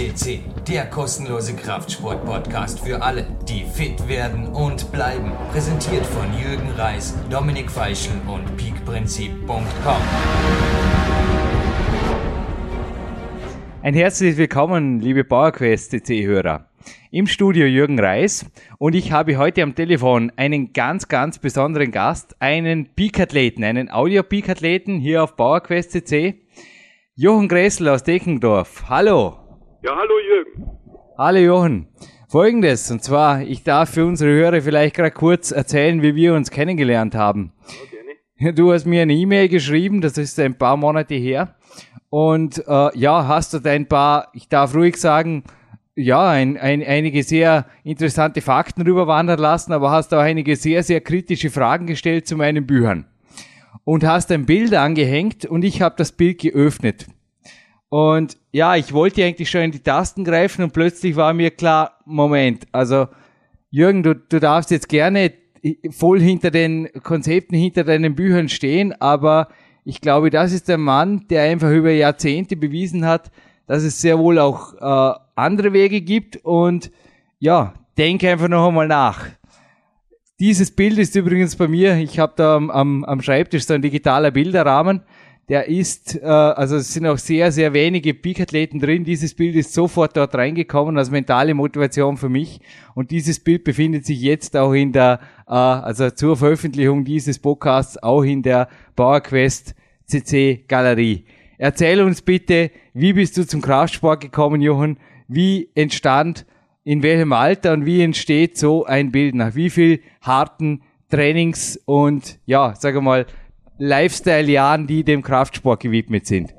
CC, der kostenlose Kraftsport-Podcast für alle, die fit werden und bleiben. Präsentiert von Jürgen Reis, Dominik Feischl und peakprinzip.com. Ein herzliches Willkommen, liebe PowerQuest CC-Hörer. Im Studio Jürgen Reis und ich habe heute am Telefon einen ganz, ganz besonderen Gast, einen Peak-Athleten, einen Audio-Peak-Athleten hier auf PowerQuest CC. Jochen Gressel aus Deckendorf. Hallo. Ja, hallo Jürgen. Hallo Jochen. Folgendes, und zwar, ich darf für unsere Hörer vielleicht gerade kurz erzählen, wie wir uns kennengelernt haben. Ja, Du hast mir eine E-Mail geschrieben, das ist ein paar Monate her. Und äh, ja, hast du ein paar, ich darf ruhig sagen, ja, ein, ein, einige sehr interessante Fakten rüberwandern lassen, aber hast auch einige sehr, sehr kritische Fragen gestellt zu meinen Büchern und hast ein Bild angehängt und ich habe das Bild geöffnet. Und ja, ich wollte eigentlich schon in die Tasten greifen und plötzlich war mir klar, Moment, also Jürgen, du, du darfst jetzt gerne voll hinter den Konzepten, hinter deinen Büchern stehen, aber ich glaube, das ist der Mann, der einfach über Jahrzehnte bewiesen hat, dass es sehr wohl auch äh, andere Wege gibt und ja, denke einfach noch einmal nach. Dieses Bild ist übrigens bei mir, ich habe da am, am, am Schreibtisch so ein digitaler Bilderrahmen, der ist, äh, also es sind auch sehr, sehr wenige Peak-Athleten drin. Dieses Bild ist sofort dort reingekommen als mentale Motivation für mich. Und dieses Bild befindet sich jetzt auch in der, äh, also zur Veröffentlichung dieses Podcasts auch in der PowerQuest CC Galerie. Erzähl uns bitte, wie bist du zum Kraftsport gekommen, Johann? Wie entstand in welchem Alter und wie entsteht so ein Bild? Nach wie viel harten Trainings und ja, sage mal, Lifestyle-Jahren, die dem Kraftsport gewidmet sind?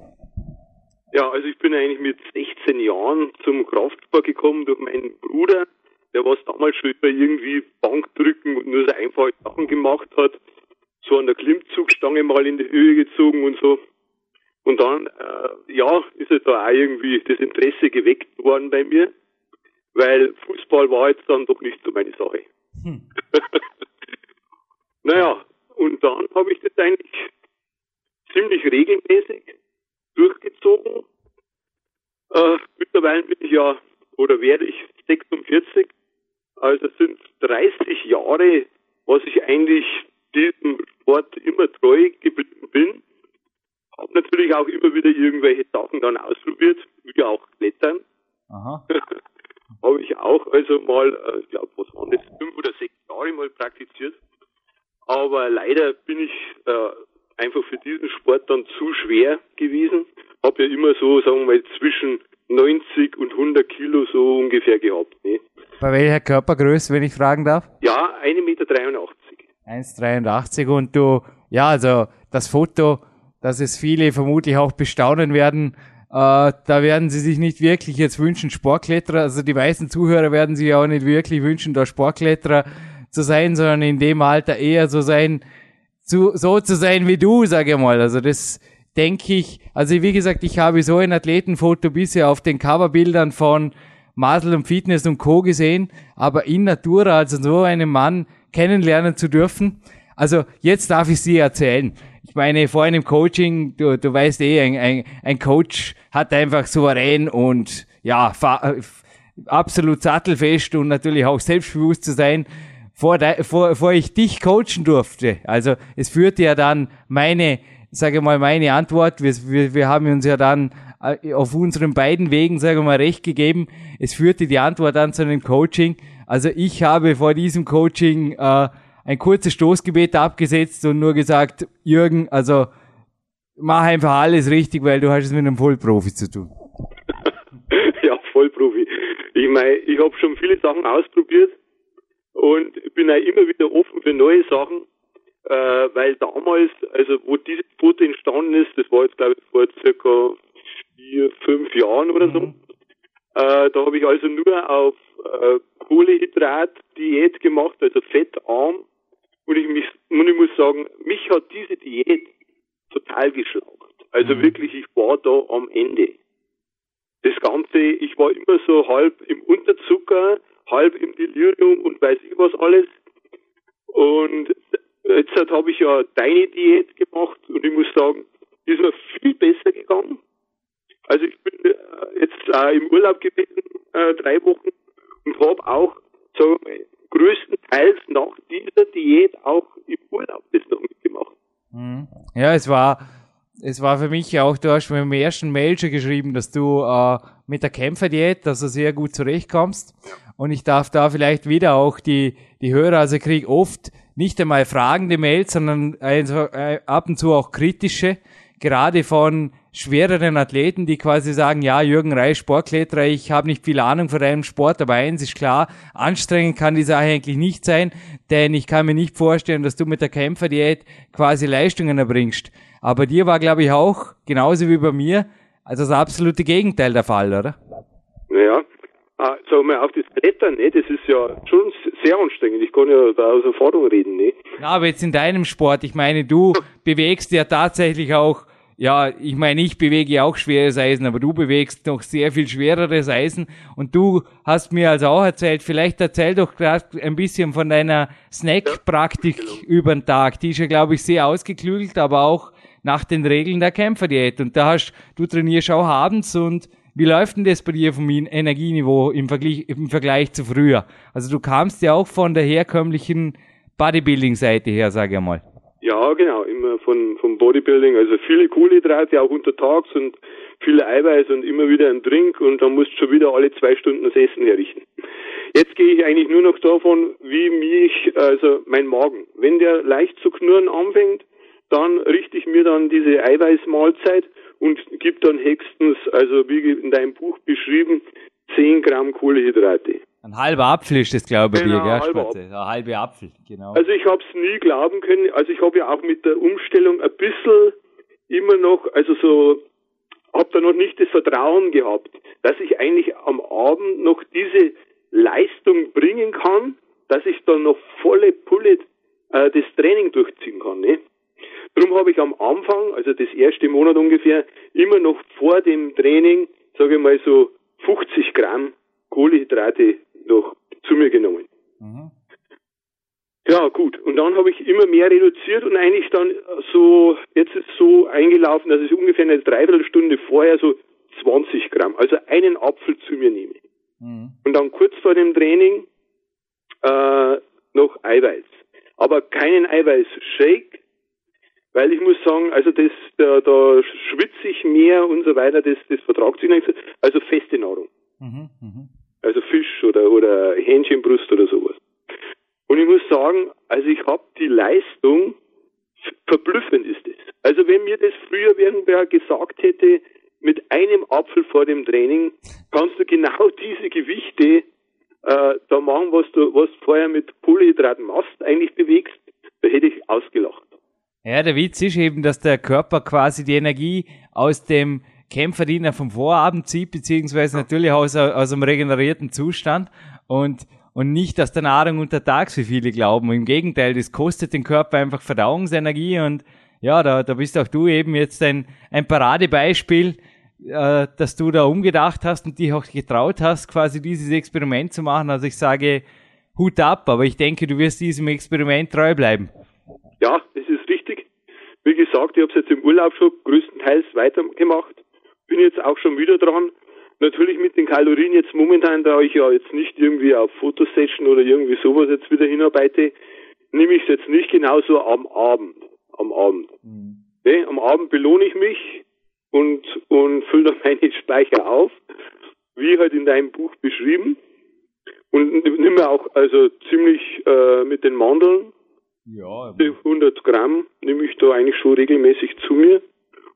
Ja, also ich bin eigentlich mit 16 Jahren zum Kraftsport gekommen durch meinen Bruder, der was damals schon irgendwie Bankdrücken und nur so einfache Sachen gemacht hat, so an der Klimmzugstange mal in die Höhe gezogen und so. Und dann, äh, ja, ist es da auch irgendwie das Interesse geweckt worden bei mir weil Fußball war jetzt dann doch nicht so meine Sache. Hm. naja, und dann habe ich das eigentlich ziemlich regelmäßig durchgezogen. Äh, mittlerweile bin ich ja, oder werde ich 46. Also sind 30 Jahre, was ich eigentlich diesem Sport immer treu geblieben bin. Habe natürlich auch immer wieder irgendwelche Sachen dann ausprobiert, wie auch Klettern. Aha. habe ich auch also mal, äh, ich glaube, was waren das, fünf oder sechs Jahre mal praktiziert. Aber leider bin ich äh, einfach für diesen Sport dann zu schwer gewesen. Habe ja immer so, sagen wir mal, zwischen 90 und 100 Kilo so ungefähr gehabt. Ne? Bei welcher Körpergröße, wenn ich fragen darf? Ja, 1,83 Meter. 1,83 und du, ja, also das Foto, das es viele vermutlich auch bestaunen werden, äh, da werden sie sich nicht wirklich jetzt wünschen, Sportkletterer, also die meisten Zuhörer werden sich auch nicht wirklich wünschen, da Sportkletterer zu sein, sondern in dem Alter eher so sein, zu, so zu sein wie du, sage ich mal. Also das denke ich, also wie gesagt, ich habe so ein Athletenfoto bisher auf den Coverbildern von Masel und Fitness und Co. gesehen, aber in Natura, also so einen Mann kennenlernen zu dürfen. Also jetzt darf ich sie erzählen ich meine, vor einem Coaching, du, du weißt eh, ein, ein, ein Coach hat einfach souverän und ja, absolut sattelfest und natürlich auch selbstbewusst zu sein, vor, de, vor, vor ich dich coachen durfte. Also es führte ja dann meine, sage mal, meine Antwort, wir, wir, wir haben uns ja dann äh, auf unseren beiden Wegen, sage mal, recht gegeben. Es führte die Antwort an zu einem Coaching. Also ich habe vor diesem Coaching äh, ein kurzes Stoßgebet abgesetzt und nur gesagt, Jürgen, also mach einfach alles richtig, weil du hast es mit einem Vollprofi zu tun. ja, Vollprofi. Ich meine, ich habe schon viele Sachen ausprobiert und bin auch immer wieder offen für neue Sachen, äh, weil damals, also wo dieses Foto entstanden ist, das war jetzt glaube ich vor circa vier, fünf Jahren oder so, mhm. äh, da habe ich also nur auf äh, Kohlehydrat-Diät gemacht, also fettarm und ich, mich, und ich muss sagen, mich hat diese Diät total geschlaucht. Also mhm. wirklich, ich war da am Ende. Das Ganze, ich war immer so halb im Unterzucker, halb im Delirium und weiß ich was alles. Und jetzt habe ich ja deine Diät gemacht und ich muss sagen, ist mir viel besser gegangen. Also ich bin äh, jetzt äh, im Urlaub gewesen, äh, drei Wochen, und habe auch so größtenteils nach dieser Diät auch im Urlaub das noch mitgemacht. Mhm. Ja, es war, es war für mich auch, du hast mir im ersten Mail schon geschrieben, dass du äh, mit der Kämpferdiät, dass du sehr gut zurechtkommst. Ja. Und ich darf da vielleicht wieder auch die, die Hörer, also ich kriege oft nicht einmal fragende Mails, sondern also, äh, ab und zu auch kritische, gerade von schwereren Athleten, die quasi sagen, ja, Jürgen Reis, Sportkletterer, ich habe nicht viel Ahnung von deinem Sport, aber eins ist klar, anstrengend kann die Sache eigentlich nicht sein, denn ich kann mir nicht vorstellen, dass du mit der Kämpferdiät quasi Leistungen erbringst. Aber dir war, glaube ich, auch, genauso wie bei mir, also das absolute Gegenteil der Fall, oder? Ja, ah, sag mal, auf das Klettern, ne, das ist ja schon sehr anstrengend. Ich kann ja da aus Erfahrung reden, ne? Ja, aber jetzt in deinem Sport, ich meine, du bewegst ja tatsächlich auch ja, ich meine, ich bewege auch schweres Eisen, aber du bewegst noch sehr viel schwereres Eisen und du hast mir also auch erzählt, vielleicht erzähl doch gerade ein bisschen von deiner Snack-Praktik ja, genau. über den Tag. Die ist ja, glaube ich, sehr ausgeklügelt, aber auch nach den Regeln der Kämpferdiät. Und da hast, du trainierst auch abends und wie läuft denn das bei dir vom Energieniveau im Vergleich, im Vergleich zu früher? Also du kamst ja auch von der herkömmlichen Bodybuilding-Seite her, sage ich mal. Ja, genau, immer von, vom Bodybuilding, also viele Kohlenhydrate auch untertags und viele Eiweiß und immer wieder ein Drink und dann musst du schon wieder alle zwei Stunden das Essen herrichten. Jetzt gehe ich eigentlich nur noch davon, wie mich, also mein Magen, wenn der leicht zu knurren anfängt, dann richte ich mir dann diese Eiweißmahlzeit und gebe dann höchstens, also wie in deinem Buch beschrieben, 10 Gramm Kohlenhydrate. Ein halber Apfel ist das, glaube ich, genau, dir, gell, halber Ein halber Apfel, genau. Also ich habe es nie glauben können. Also ich habe ja auch mit der Umstellung ein bisschen immer noch, also so, habe da noch nicht das Vertrauen gehabt, dass ich eigentlich am Abend noch diese Leistung bringen kann, dass ich dann noch volle Pulle äh, das Training durchziehen kann. Ne? Darum habe ich am Anfang, also das erste Monat ungefähr, immer noch vor dem Training, sage ich mal so 50 Gramm Kohlenhydrate noch zu mir genommen. Mhm. Ja, gut. Und dann habe ich immer mehr reduziert und eigentlich dann so, jetzt ist so eingelaufen, dass ich ungefähr eine Dreiviertelstunde vorher so 20 Gramm, also einen Apfel zu mir nehme. Mhm. Und dann kurz vor dem Training äh, noch Eiweiß. Aber keinen Eiweiß-Shake, weil ich muss sagen, also das, da, da schwitze ich mehr und so weiter, das, das vertragt sich nicht. Also feste Nahrung. Mhm, mh. Also Fisch oder, oder Hähnchenbrust oder sowas. Und ich muss sagen, also ich habe die Leistung, verblüffend ist es. Also wenn mir das früher irgendwer gesagt hätte, mit einem Apfel vor dem Training kannst du genau diese Gewichte äh, da machen, was du, was du vorher mit Kohlenhydraten machst, eigentlich bewegst, da hätte ich ausgelacht. Ja, der Witz ist eben, dass der Körper quasi die Energie aus dem Kämpferdiener vom Vorabend zieht, beziehungsweise natürlich aus, aus einem regenerierten Zustand und, und nicht aus der Nahrung untertags, wie viele glauben. Im Gegenteil, das kostet den Körper einfach Verdauungsenergie und ja, da, da bist auch du eben jetzt ein, ein Paradebeispiel, äh, dass du da umgedacht hast und dich auch getraut hast, quasi dieses Experiment zu machen. Also ich sage Hut ab, aber ich denke, du wirst diesem Experiment treu bleiben. Ja, das ist gesagt, ich habe es jetzt im Urlaub schon größtenteils weitergemacht bin jetzt auch schon wieder dran. Natürlich mit den Kalorien jetzt momentan, da ich ja jetzt nicht irgendwie auf Fotosession oder irgendwie sowas jetzt wieder hinarbeite, nehme ich es jetzt nicht genauso am Abend. Am Abend. Mhm. Ne? Am Abend belohne ich mich und, und fülle dann meine Speicher auf, wie halt in deinem Buch beschrieben. Und nehme auch also ziemlich äh, mit den Mandeln. Ja. 100 Gramm nehme ich da eigentlich schon regelmäßig zu mir.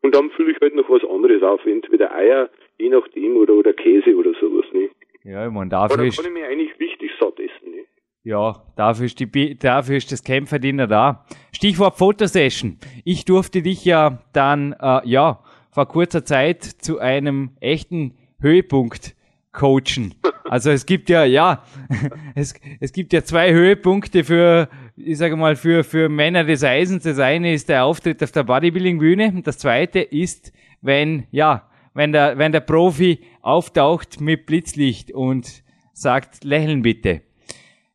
Und dann fülle ich halt noch was anderes auf, entweder Eier, je nachdem, oder, oder Käse oder sowas, ne? Ja, ich meine, dafür Aber ist... kann ich mir eigentlich wichtig satt essen, ne? Ja, dafür ist, die, dafür ist das Kämpferdiener da. Stichwort Fotosession. Ich durfte dich ja dann, äh, ja, vor kurzer Zeit zu einem echten Höhepunkt coachen. Also es gibt ja, ja, es, es gibt ja zwei Höhepunkte für, ich sage mal, für, für Männer des Eisens. Das eine ist der Auftritt auf der Bodybuilding-Bühne. Das zweite ist, wenn, ja, wenn der, wenn der Profi auftaucht mit Blitzlicht und sagt, lächeln bitte.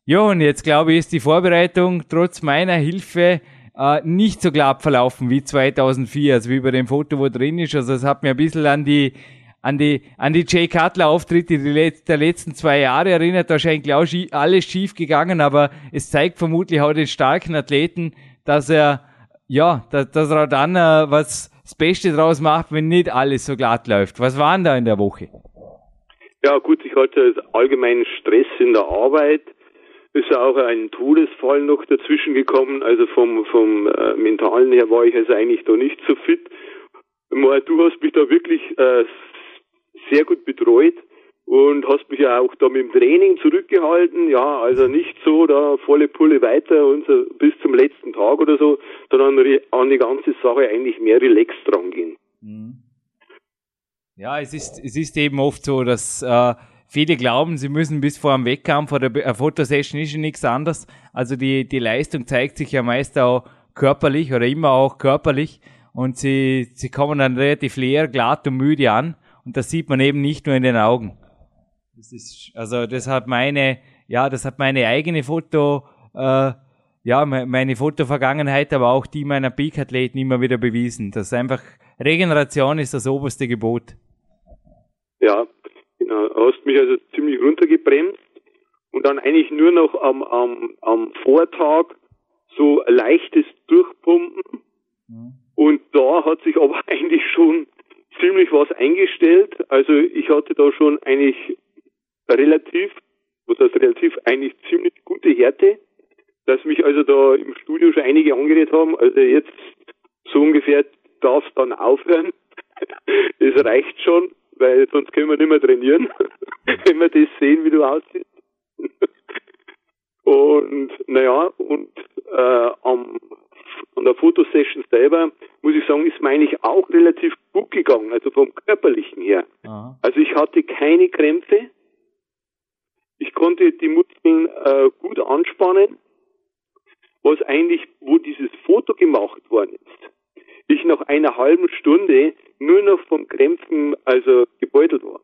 Ja, und jetzt glaube ich, ist die Vorbereitung trotz meiner Hilfe äh, nicht so glatt verlaufen wie 2004, also wie bei dem Foto, wo drin ist. Also es hat mir ein bisschen an die an die, an die Jay Cutler Auftritte der letzten zwei Jahre erinnert, wahrscheinlich auch alles schief gegangen, aber es zeigt vermutlich auch den starken Athleten, dass er, ja, dass, dass er dann äh, was das Beste draus macht, wenn nicht alles so glatt läuft. Was war denn da in der Woche? Ja, gut, ich hatte allgemeinen Stress in der Arbeit. Ist auch ein Todesfall noch dazwischen gekommen. Also vom, vom äh, Mentalen her war ich also eigentlich da nicht so fit. Du hast mich da wirklich äh, sehr gut betreut und hast mich ja auch da mit dem Training zurückgehalten. Ja, also nicht so da volle Pulle weiter und so bis zum letzten Tag oder so, sondern an die ganze Sache eigentlich mehr relaxed drangehen. Mhm. Ja, es ist, es ist eben oft so, dass äh, viele glauben, sie müssen bis vor dem Wettkampf oder eine Fotosession ist ja nichts anderes. Also die, die Leistung zeigt sich ja meist auch körperlich oder immer auch körperlich und sie, sie kommen dann relativ leer, glatt und müde an. Und das sieht man eben nicht nur in den Augen. Das ist, also das hat meine, ja, das hat meine eigene Foto, äh, ja, meine Fotovergangenheit, aber auch die meiner Peak-Athleten immer wieder bewiesen. dass einfach Regeneration ist das oberste Gebot. Ja, genau. Du hast mich also ziemlich runtergebremst und dann eigentlich nur noch am, am, am Vortag so leichtes Durchpumpen. Mhm. Und da hat sich aber eigentlich schon ziemlich was eingestellt. Also ich hatte da schon eigentlich relativ, was heißt relativ, eigentlich ziemlich gute Härte, dass mich also da im Studio schon einige angeredet haben. Also jetzt so ungefähr darf es dann aufhören. Es reicht schon, weil sonst können wir nicht mehr trainieren, wenn wir das sehen, wie du aussiehst. Und naja, und äh, am an der Fotosession selber, muss ich sagen, ist mir eigentlich auch relativ gut gegangen, also vom körperlichen her. Aha. Also ich hatte keine Krämpfe. Ich konnte die Muskeln äh, gut anspannen, was eigentlich, wo dieses Foto gemacht worden ist, ich nach einer halben Stunde nur noch vom Krämpfen also gebeutelt war.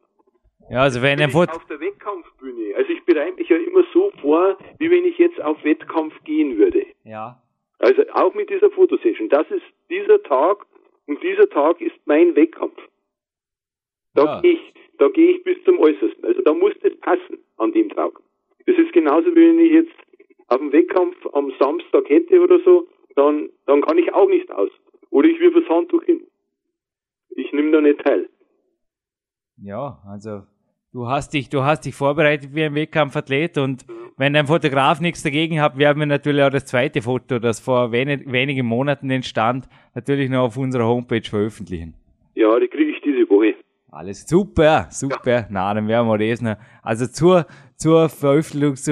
Ja, also wenn Foto auf der Wettkampfbühne. Also ich bereite mich ja immer so vor, wie wenn ich jetzt auf Wettkampf gehen würde. Ja. Also auch mit dieser Fotosession. Das ist dieser Tag und dieser Tag ist mein Wettkampf. Da ja. gehe ich, da gehe ich bis zum Äußersten. Also da muss das passen an dem Tag. Das ist genauso wie wenn ich jetzt auf dem Wettkampf am Samstag hätte oder so, dann, dann kann ich auch nicht aus. Oder ich wirf das Handtuch hin. Ich nehme da nicht teil. Ja, also du hast dich, du hast dich vorbereitet wie ein Wettkampfathlet und wenn dein Fotograf nichts dagegen hat, werden wir natürlich auch das zweite Foto, das vor wenig, wenigen Monaten entstand, natürlich noch auf unserer Homepage veröffentlichen. Ja, die kriege ich diese Woche. Alles super, super. Ja. Na, dann werden wir noch. Also zur, zur Veröffentlichungs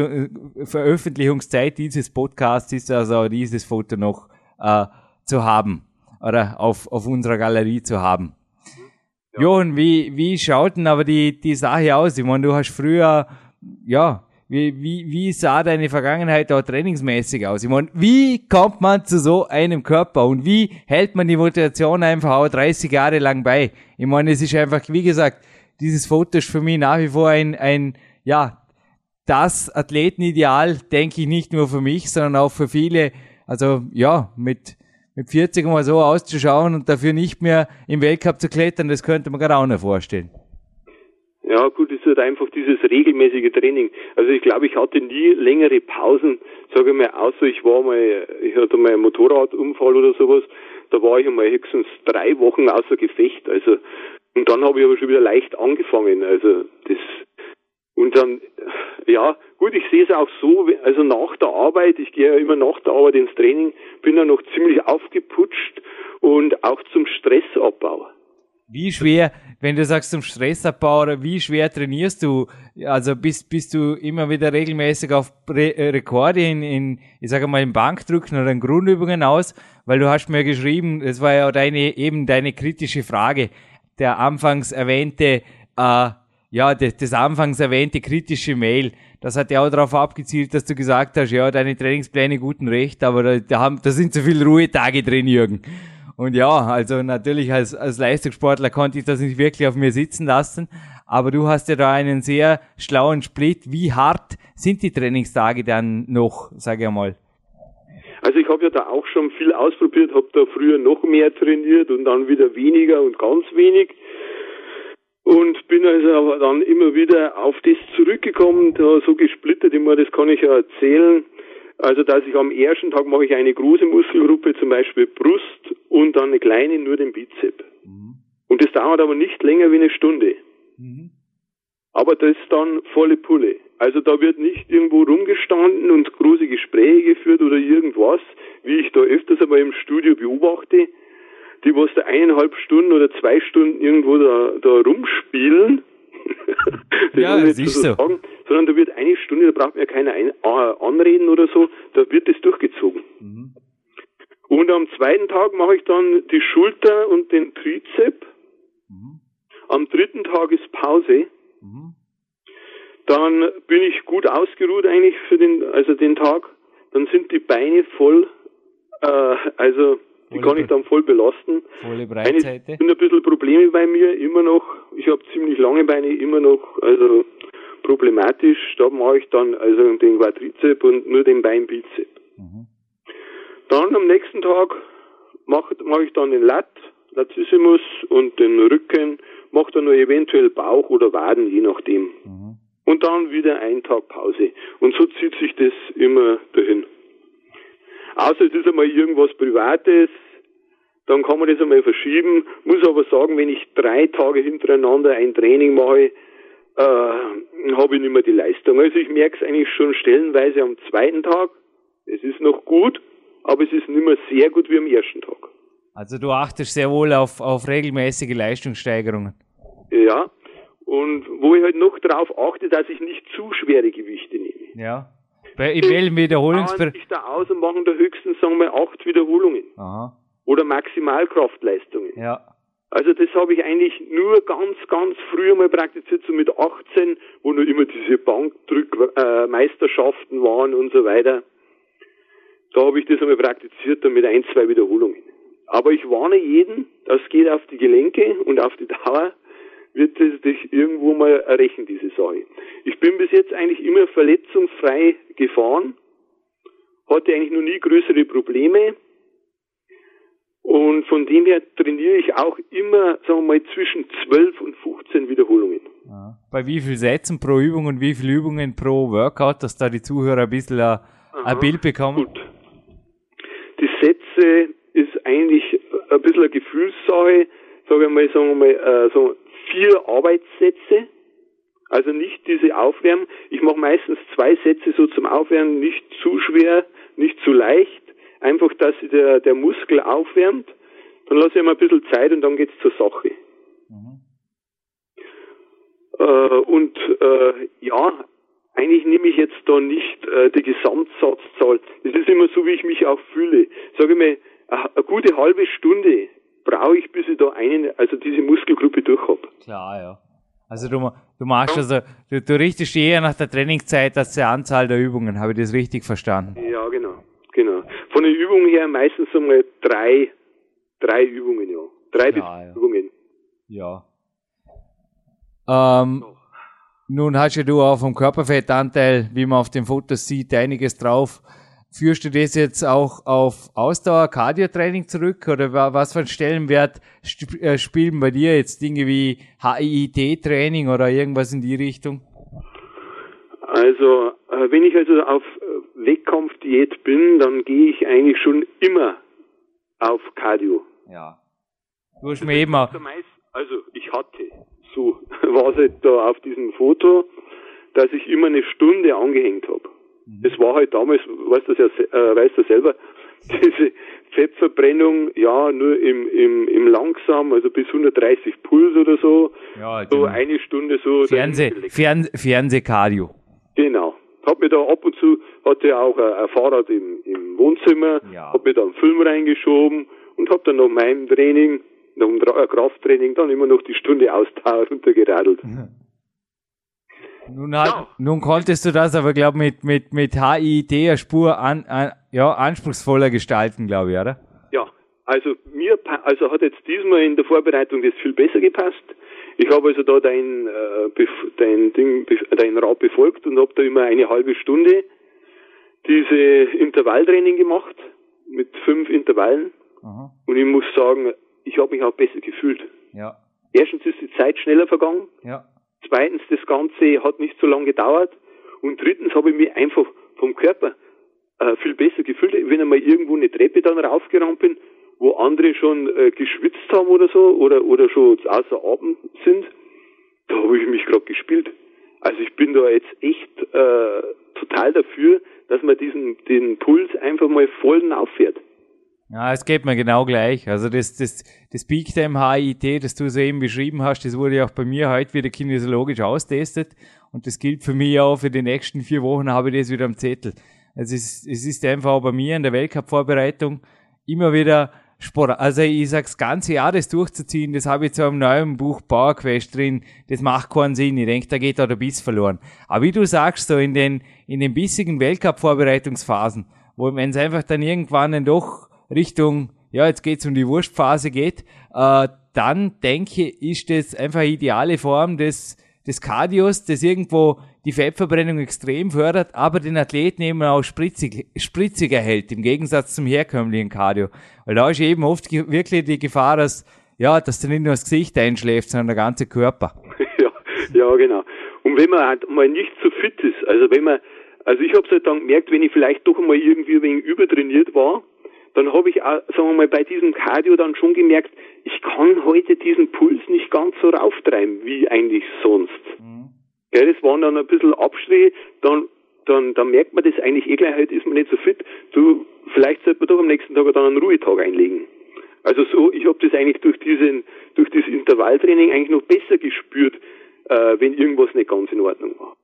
Veröffentlichungszeit dieses Podcasts ist also dieses Foto noch äh, zu haben oder auf, auf unserer Galerie zu haben. Ja. Johann, wie, wie schaut denn aber die, die Sache aus? Ich meine, du hast früher, ja, wie, wie, wie sah deine Vergangenheit auch trainingsmäßig aus? Ich meine, wie kommt man zu so einem Körper und wie hält man die Motivation einfach auch 30 Jahre lang bei? Ich meine, es ist einfach, wie gesagt, dieses Foto ist für mich nach wie vor ein, ein ja, das Athletenideal, denke ich, nicht nur für mich, sondern auch für viele, also ja, mit, mit 40 mal so auszuschauen und dafür nicht mehr im Weltcup zu klettern, das könnte man gerade auch noch vorstellen. Ja, gut, es ist einfach dieses regelmäßige Training. Also ich glaube, ich hatte nie längere Pausen, sage ich mal, außer ich war mal, ich hatte mal einen Motorradunfall oder sowas, da war ich einmal höchstens drei Wochen außer Gefecht. Also und dann habe ich aber schon wieder leicht angefangen. Also das und dann, ja, gut, ich sehe es auch so, also nach der Arbeit, ich gehe ja immer nach der Arbeit ins Training, bin dann noch ziemlich aufgeputscht und auch zum Stressabbau. Wie schwer, wenn du sagst zum Stressabbau, oder wie schwer trainierst du? Also bist, bist du immer wieder regelmäßig auf Re äh, Rekorde in, in, ich sage mal, im Bankdrücken oder in Grundübungen aus? Weil du hast mir geschrieben, das war ja deine, eben deine kritische Frage, der anfangs erwähnte, äh, ja, das, das anfangs erwähnte kritische Mail. Das hat ja auch darauf abgezielt, dass du gesagt hast, ja, deine Trainingspläne guten Recht, aber da, da, haben, da sind zu viele Ruhetage drin, Jürgen. Und ja, also natürlich als, als Leistungssportler konnte ich das nicht wirklich auf mir sitzen lassen. Aber du hast ja da einen sehr schlauen Split. Wie hart sind die Trainingstage dann noch, sage ich mal? Also ich habe ja da auch schon viel ausprobiert, habe da früher noch mehr trainiert und dann wieder weniger und ganz wenig. Und bin also aber dann immer wieder auf das zurückgekommen, da so gesplittert immer, das kann ich ja erzählen. Also dass ich am ersten Tag mache ich eine große Muskelgruppe, zum Beispiel Brust und dann eine kleine, nur den Bizep. Mhm. Und das dauert aber nicht länger wie eine Stunde. Mhm. Aber das ist dann volle Pulle. Also da wird nicht irgendwo rumgestanden und große Gespräche geführt oder irgendwas, wie ich da öfters einmal im Studio beobachte, die was da eineinhalb Stunden oder zwei Stunden irgendwo da, da rumspielen. ja, ist so. Sagen, sondern da wird eine Stunde, da braucht mir keiner ein, anreden oder so, da wird das durchgezogen. Mhm. Und am zweiten Tag mache ich dann die Schulter und den Trizep. Mhm. Am dritten Tag ist Pause. Mhm. Dann bin ich gut ausgeruht eigentlich für den, also den Tag. Dann sind die Beine voll, äh, also die kann ich dann voll belasten. Volle Breitseite. Es sind ein bisschen Probleme bei mir, immer noch. Ich habe ziemlich lange Beine, immer noch, also problematisch. Da mache ich dann also den Quadrizep und nur den Beinbizep. Mhm. Dann am nächsten Tag mache mach ich dann den Lat, Latissimus und den Rücken, mache dann nur eventuell Bauch oder Waden, je nachdem. Mhm. Und dann wieder ein Tag Pause. Und so zieht sich das immer dahin. Außer es ist einmal irgendwas Privates, dann kann man das einmal verschieben. Muss aber sagen, wenn ich drei Tage hintereinander ein Training mache, äh, habe ich nicht mehr die Leistung. Also ich merke es eigentlich schon stellenweise am zweiten Tag. Es ist noch gut, aber es ist nicht mehr sehr gut wie am ersten Tag. Also du achtest sehr wohl auf, auf regelmäßige Leistungssteigerungen. Ja, und wo ich halt noch darauf achte, dass ich nicht zu schwere Gewichte nehme. Ja. Bei, welchem Wiederholungsbereich? Ich da aus und machen da höchstens, sagen wir, acht Wiederholungen. Aha. Oder Maximalkraftleistungen. Ja. Also das habe ich eigentlich nur ganz, ganz früh mal praktiziert, so mit 18, wo nur immer diese Bankdrückmeisterschaften äh, waren und so weiter. Da habe ich das einmal praktiziert, dann mit ein, zwei Wiederholungen. Aber ich warne jeden, das geht auf die Gelenke und auf die Dauer wird es dich irgendwo mal rächen, diese Sache. Ich bin bis jetzt eigentlich immer verletzungsfrei gefahren, hatte eigentlich noch nie größere Probleme. Und von dem her trainiere ich auch immer, sagen wir mal, zwischen 12 und 15 Wiederholungen. Ja. Bei wie viel Sätzen pro Übung und wie viele Übungen pro Workout, dass da die Zuhörer ein bisschen ein, ein Bild bekommen? Gut. Die Sätze ist eigentlich ein bisschen eine Gefühlssache. Sage ich mal, sagen wir mal, äh, so vier Arbeitssätze, also nicht diese Aufwärmen. Ich mache meistens zwei Sätze so zum Aufwärmen, nicht zu schwer, nicht zu leicht, einfach, dass der, der Muskel aufwärmt. Dann lasse ich ihm ein bisschen Zeit und dann geht's zur Sache. Mhm. Äh, und äh, ja, eigentlich nehme ich jetzt da nicht äh, die Gesamtsatzzahl. Das ist immer so, wie ich mich auch fühle. Sage ich mal, eine gute halbe Stunde brauche ich, bis ich da einen, also diese Muskelgruppe durch habe. Klar, ja. Also du, du machst also, du, du richtest eher nach der Trainingszeit als der Anzahl der Übungen. Habe ich das richtig verstanden? Ja, genau, genau. Von den Übungen her meistens einmal drei, drei Übungen, ja. Drei Klar, ja. Übungen. Ja. Ähm, nun hast ja du auch vom Körperfettanteil, wie man auf den Fotos sieht, einiges drauf. Führst du das jetzt auch auf Ausdauer, Cardio-Training zurück oder was für einen Stellenwert äh, spielen bei dir jetzt Dinge wie HIIT-Training oder irgendwas in die Richtung? Also, äh, wenn ich also auf äh, Wettkampfdiät bin, dann gehe ich eigentlich schon immer auf Cardio. Ja. Du hast mir eben auch. Also, ich hatte, so war es halt da auf diesem Foto, dass ich immer eine Stunde angehängt habe. Es war halt damals, weißt du ja, äh, weißt du selber, diese Fettverbrennung, ja, nur im, im, im langsam, also bis 130 Puls oder so. Ja, so genau. eine Stunde so. Fernseh, Fern, Fernsehkardio. Genau. Hab mir da ab und zu, hatte auch ein, ein Fahrrad im, im Wohnzimmer, ja. hab mir da einen Film reingeschoben und hab dann nach meinem Training, nach dem Krafttraining, dann immer noch die Stunde Ausdauer runtergeradelt. Mhm. Nun, halt, ja. nun konntest du das aber, glaube ich, mit, mit, mit HIT eine Spur an, an, ja, anspruchsvoller gestalten, glaube ich, oder? Ja, also mir also hat jetzt diesmal in der Vorbereitung das viel besser gepasst. Ich habe also da dein, äh, dein Ding, dein Rat befolgt und habe da immer eine halbe Stunde diese Intervalltraining gemacht mit fünf Intervallen. Aha. Und ich muss sagen, ich habe mich auch besser gefühlt. Ja. erstens ist die Zeit schneller vergangen. Ja. Zweitens, das Ganze hat nicht so lange gedauert. Und drittens habe ich mich einfach vom Körper äh, viel besser gefühlt, wenn ich mal irgendwo eine Treppe dann raufgerannt bin, wo andere schon äh, geschwitzt haben oder so oder oder schon außer Atem sind. Da habe ich mich gerade gespielt. Also ich bin da jetzt echt äh, total dafür, dass man diesen den Puls einfach mal voll auffährt. Ja, es geht mir genau gleich. Also das, das, das Peak Time HIT, das du so eben beschrieben hast, das wurde ja auch bei mir heute wieder kinesiologisch austestet. Und das gilt für mich auch für die nächsten vier Wochen habe ich das wieder am Zettel. Es es ist einfach auch bei mir in der Weltcup-Vorbereitung immer wieder Sport. Also ich sag's ganze Jahr das durchzuziehen, das habe ich zu einem neuen Buch Power Quest drin, das macht keinen Sinn. Ich denke, da geht auch der Biss verloren. Aber wie du sagst, so in den, in den bissigen Weltcup-Vorbereitungsphasen, wo wenn es einfach dann irgendwann dann doch Richtung, ja, jetzt geht's um die Wurstphase geht, äh, dann denke ich, ist das einfach eine ideale Form des, des Cardios, das irgendwo die Fettverbrennung extrem fördert, aber den Athleten eben auch spritzig, spritziger hält, im Gegensatz zum herkömmlichen Cardio. Weil da ist eben oft wirklich die Gefahr, dass, ja, dass du nicht nur das Gesicht einschläft, sondern der ganze Körper. ja, ja, genau. Und wenn man halt mal nicht so fit ist, also wenn man, also ich habe halt dann gemerkt, wenn ich vielleicht doch mal irgendwie ein wenig übertrainiert war, dann habe ich, auch, sagen wir mal, bei diesem Cardio dann schon gemerkt, ich kann heute diesen Puls nicht ganz so rauftreiben wie eigentlich sonst. Mhm. Ja, das waren dann ein bisschen Abstriche, dann, dann, dann merkt man das eigentlich eh gleich, heute ist man nicht so fit. Du, vielleicht sollte man doch am nächsten Tag dann einen Ruhetag einlegen. Also so, ich habe das eigentlich durch diesen, durch das Intervalltraining eigentlich noch besser gespürt, äh, wenn irgendwas nicht ganz in Ordnung war.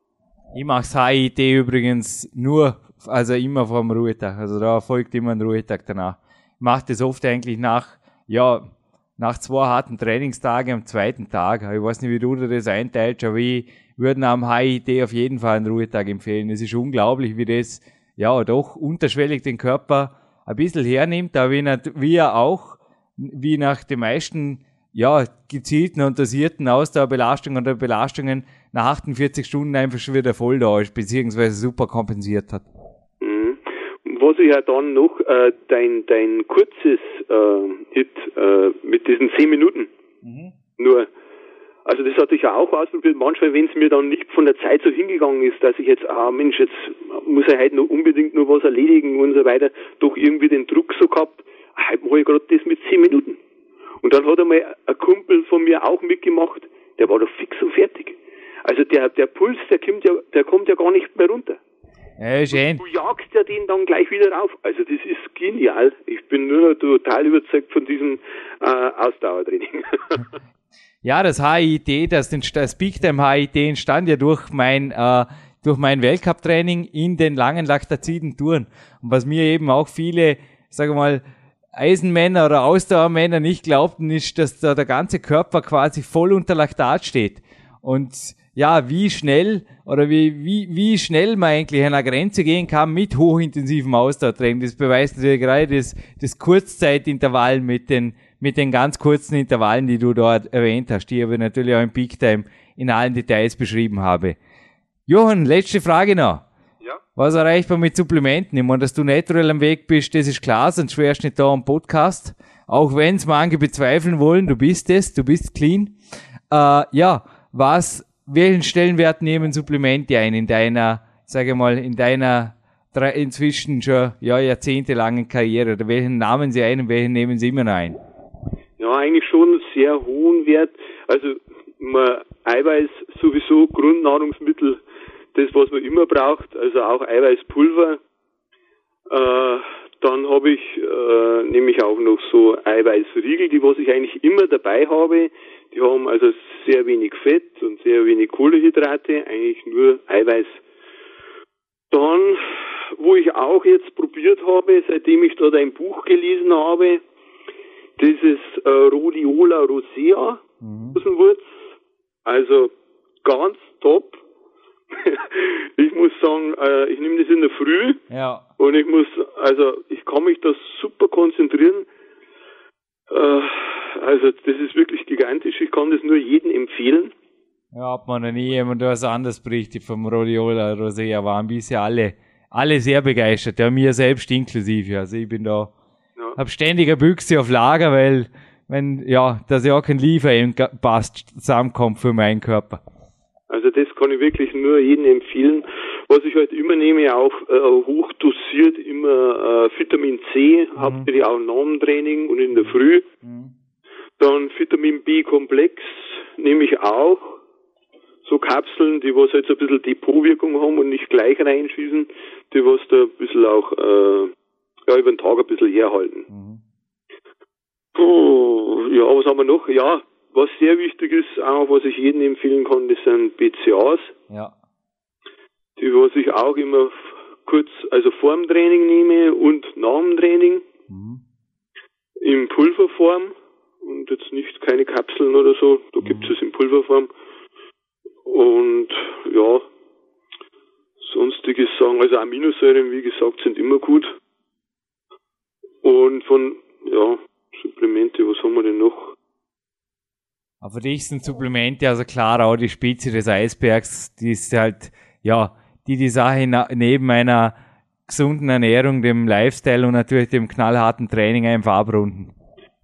Ich mache das HIT übrigens nur also immer vor dem Ruhetag. Also da folgt immer ein Ruhetag danach. Ich mache das oft eigentlich nach, ja, nach zwei harten Trainingstagen am zweiten Tag. Ich weiß nicht, wie du das einteilst, aber ich würde am HIT auf jeden Fall einen Ruhetag empfehlen. Es ist unglaublich, wie das, ja, doch unterschwellig den Körper ein bisschen hernimmt, aber wie er auch, wie nach den meisten, ja, gezielten und dosierten Ausdauerbelastungen oder Belastungen nach 48 Stunden einfach schon wieder voll da ist, beziehungsweise super kompensiert hat was ich ja dann noch äh, dein dein kurzes äh, Hit äh, mit diesen zehn Minuten mhm. nur also das hatte ich ja auch ausprobiert. Manchmal, wenn es mir dann nicht von der Zeit so hingegangen ist, dass ich jetzt, ah Mensch, jetzt muss er halt noch unbedingt nur was erledigen und so weiter, doch irgendwie den Druck so gehabt, halt mache ich gerade das mit zehn Minuten. Und dann hat einmal ein Kumpel von mir auch mitgemacht, der war doch fix und fertig. Also der, der Puls, der kommt ja, der kommt ja gar nicht mehr runter. Ja, schön. Du, jagst ja den dann gleich wieder rauf. Also das ist genial. Ich bin nur total überzeugt von diesem äh, Ausdauertraining. ja, das HIT, das, das Big Time HIT entstand ja durch mein äh, durch mein Weltcup-Training in den langen laktaziden Touren. Und was mir eben auch viele, sage mal, Eisenmänner oder Ausdauermänner nicht glaubten, ist, dass da der ganze Körper quasi voll unter Laktat steht. Und ja, wie schnell oder wie, wie, wie schnell man eigentlich an eine Grenze gehen kann mit hochintensivem Ausdauertraining. Das beweist natürlich gerade das, das Kurzzeitintervall mit den, mit den ganz kurzen Intervallen, die du dort erwähnt hast, die aber natürlich auch im Peak Time in allen Details beschrieben habe. Johann, letzte Frage noch. Ja? Was erreicht man mit Supplementen? Ich meine, dass du natural am Weg bist, das ist klar, sonst wärst du nicht da am Podcast. Auch wenn es manche bezweifeln wollen, du bist es, du bist clean. Äh, ja, was welchen Stellenwert nehmen Supplemente ein in deiner, sage mal, in deiner inzwischen schon ja, jahrzehntelangen Karriere? Oder welchen nahmen sie ein und welchen nehmen sie immer noch ein? Ja, eigentlich schon sehr hohen Wert. Also man, Eiweiß sowieso Grundnahrungsmittel, das was man immer braucht, also auch Eiweißpulver. Äh, dann habe ich äh, nämlich auch noch so Eiweißriegel, die was ich eigentlich immer dabei habe. Die haben also sehr wenig Fett und sehr wenig Kohlehydrate, eigentlich nur Eiweiß. Dann, wo ich auch jetzt probiert habe, seitdem ich dort ein Buch gelesen habe, dieses äh, Rhodiola rosea, mhm. also ganz top. ich muss sagen, äh, ich nehme das in der Früh ja. und ich muss, also ich kann mich da super konzentrieren. Äh, also das ist wirklich gigantisch. Ich kann das nur jedem empfehlen. Ja, hat man noch nie jemand was anderes berichtet vom Rhodiola Rosea. Waren bisher alle, alle sehr begeistert. Ja, mir selbst inklusive. Also ich bin da, ja. hab ständig eine Büchse auf Lager, weil wenn, ja, dass ja kein Lieferengpass zusammenkommt für meinen Körper. Also das kann ich wirklich nur jedem empfehlen. Was ich halt immer nehme, auch äh, hochdosiert immer äh, Vitamin C, mhm. hauptsächlich auch im Training und in der Früh. Mhm. Dann Vitamin B-Komplex nehme ich auch. So Kapseln, die was so ein bisschen Depotwirkung haben und nicht gleich reinschießen, die was da ein bisschen auch äh, ja, über den Tag ein bisschen herhalten. Mhm. Puh, ja, was haben wir noch? Ja, was sehr wichtig ist, auch was ich jedem empfehlen kann, das sind BCAs. Ja. Die, was ich auch immer kurz, also vor dem Training nehme und nach dem Training. Mhm. In Pulverform und jetzt nicht keine Kapseln oder so, da mhm. gibt es in Pulverform. Und ja, sonstiges sagen, also Aminosäuren, wie gesagt, sind immer gut. Und von, ja, Supplemente, was haben wir denn noch? Aber für dich sind Supplemente, also klar auch die Spitze des Eisbergs, die ist halt, ja, die die Sache neben einer gesunden Ernährung, dem Lifestyle und natürlich dem knallharten Training einfach abrunden.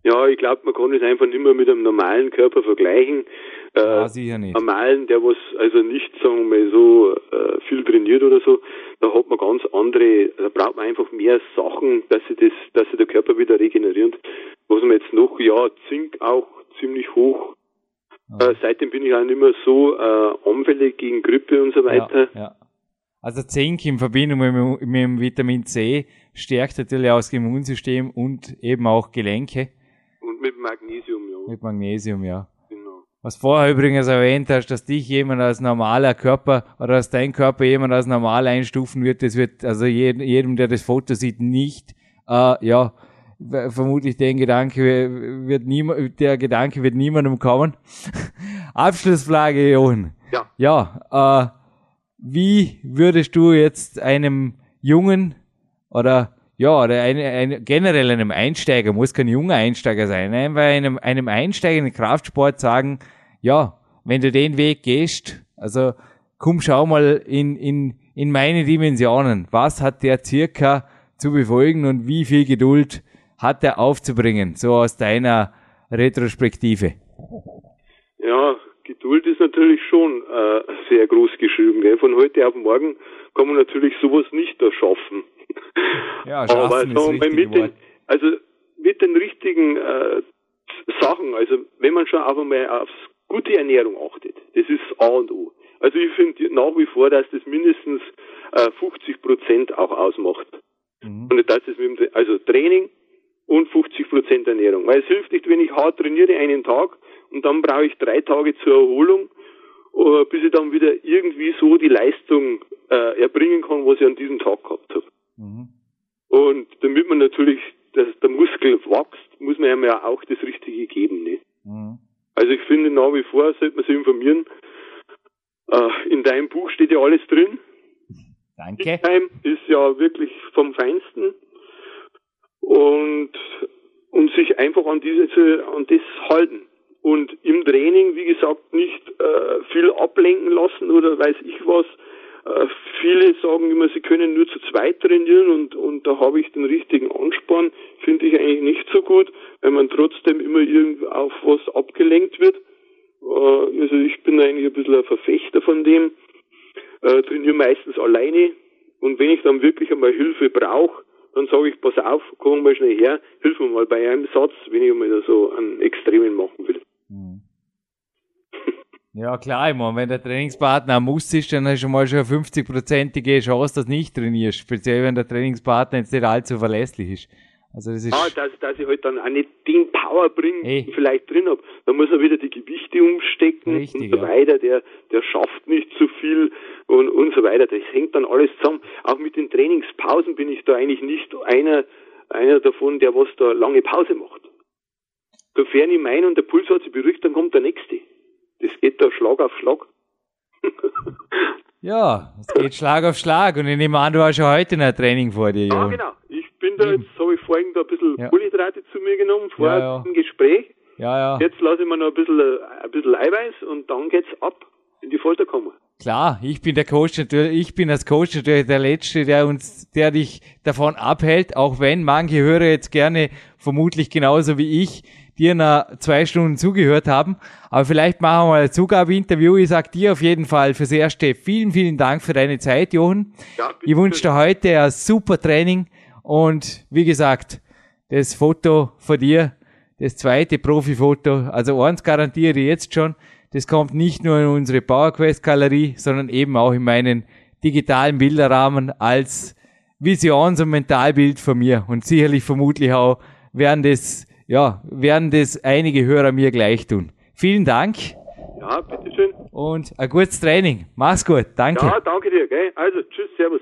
Ja, ich glaube, man kann es einfach nicht mehr mit einem normalen Körper vergleichen. Äh, ja, sicher nicht. Normalen, der was also nicht, sagen wir mal so, äh, viel trainiert oder so, da hat man ganz andere, da braucht man einfach mehr Sachen, dass sich das, dass sich der Körper wieder regeneriert. Was man jetzt noch, ja, Zink auch ziemlich hoch. Ja. Äh, seitdem bin ich auch nicht mehr so äh, anfällig gegen Grippe und so weiter. Ja, ja. Also Zink in Verbindung mit, mit dem Vitamin C stärkt natürlich auch das Immunsystem und eben auch Gelenke. Und mit Magnesium, ja. Mit Magnesium, ja. Genau. Was vorher übrigens erwähnt hast, dass dich jemand als normaler Körper oder dass dein Körper jemand als normal einstufen wird, das wird also jedem, jedem der das Foto sieht, nicht, äh, ja, vermutlich den Gedanke wird niemand, der Gedanke wird niemandem kommen. Abschlussfrage, Johann. Ja. Ja, äh, wie würdest du jetzt einem Jungen oder ja, oder eine, eine, generell einem Einsteiger, muss kein junger Einsteiger sein, einfach einem, einem Einsteiger in den Kraftsport sagen, ja, wenn du den Weg gehst, also komm, schau mal in, in, in meine Dimensionen. Was hat der circa zu befolgen und wie viel Geduld hat er aufzubringen, so aus deiner Retrospektive? Ja, Geduld ist natürlich schon äh, sehr groß geschrieben. Gell? Von heute auf morgen kann man natürlich sowas nicht erschaffen. Ja, schaffen Aber sagen wir mit den, also mit den richtigen äh, Sachen, also wenn man schon einfach mal aufs gute Ernährung achtet, das ist A und O. Also ich finde nach wie vor, dass das mindestens äh, 50 Prozent auch ausmacht. Mhm. Und das ist mit dem, also Training, und 50 Prozent Ernährung. Weil es hilft nicht, wenn ich hart trainiere einen Tag und dann brauche ich drei Tage zur Erholung, äh, bis ich dann wieder irgendwie so die Leistung äh, erbringen kann, was ich an diesem Tag gehabt habe. Mhm. Und damit man natürlich, dass der Muskel wächst, muss man ihm ja auch das Richtige geben. Ne? Mhm. Also ich finde nach wie vor sollte man sich informieren. Äh, in deinem Buch steht ja alles drin. Danke. Time ist ja wirklich vom Feinsten und, und sich einfach an diese, an das halten. Und im Training, wie gesagt, nicht äh, viel ablenken lassen oder weiß ich was. Äh, viele sagen immer, sie können nur zu zweit trainieren und, und da habe ich den richtigen Ansporn. Finde ich eigentlich nicht so gut, weil man trotzdem immer irgendwie auf was abgelenkt wird. Äh, also ich bin eigentlich ein bisschen ein Verfechter von dem. Äh, trainiere meistens alleine und wenn ich dann wirklich einmal Hilfe brauche, dann sage ich, pass auf, komm mal schnell her, hilf mir mal bei einem Satz, wenn ich mal so einen Extremen machen will. Hm. Ja, klar, ich meine, wenn der Trainingspartner ein Muss ist, dann hast du mal schon eine 50-prozentige Chance, dass du nicht trainierst. Speziell, wenn der Trainingspartner jetzt nicht allzu verlässlich ist. Also das ist ah, dass, dass ich halt dann auch nicht den Power bringe, hey. den ich vielleicht drin habe. Da muss er wieder die Gewichte umstecken Richtig, und so ja. weiter. Der, der schafft nicht so viel und, und so weiter. Das hängt dann alles zusammen. Auch mit den Trainingspausen bin ich da eigentlich nicht einer, einer davon, der was da lange Pause macht. Sofern ich meine und der Puls hat sich beruhigt, dann kommt der nächste. Das geht da Schlag auf Schlag. ja, es geht Schlag auf Schlag und ich nehme an, du hast ja heute noch ein Training vor dir. Ja, genau bin da jetzt, habe ich vorhin da ein bisschen ja. Kohlenhydrate zu mir genommen, vor ja, ja. dem Gespräch. Ja, ja. Jetzt lasse ich mir noch ein bisschen, ein bisschen Eiweiß und dann geht's ab in die Folterkammer. Klar, ich bin der Coach natürlich, ich bin als Coach natürlich der Letzte, der uns, der dich davon abhält, auch wenn manche Hörer jetzt gerne, vermutlich genauso wie ich, dir nach zwei Stunden zugehört haben. Aber vielleicht machen wir mal ein Zugabeinterview. Ich sag dir auf jeden Fall fürs Erste vielen, vielen Dank für deine Zeit, Johann. Ja, ich wünsche dir heute ein super Training und wie gesagt, das Foto von dir, das zweite Profifoto, also eins garantiere ich jetzt schon, das kommt nicht nur in unsere PowerQuest Galerie, sondern eben auch in meinen digitalen Bilderrahmen als Visions- und Mentalbild von mir. Und sicherlich vermutlich auch werden das, ja, werden das einige Hörer mir gleich tun. Vielen Dank. Ja, bitteschön. Und ein gutes Training. Mach's gut. Danke. Ja, danke dir. Gell? Also, tschüss, servus.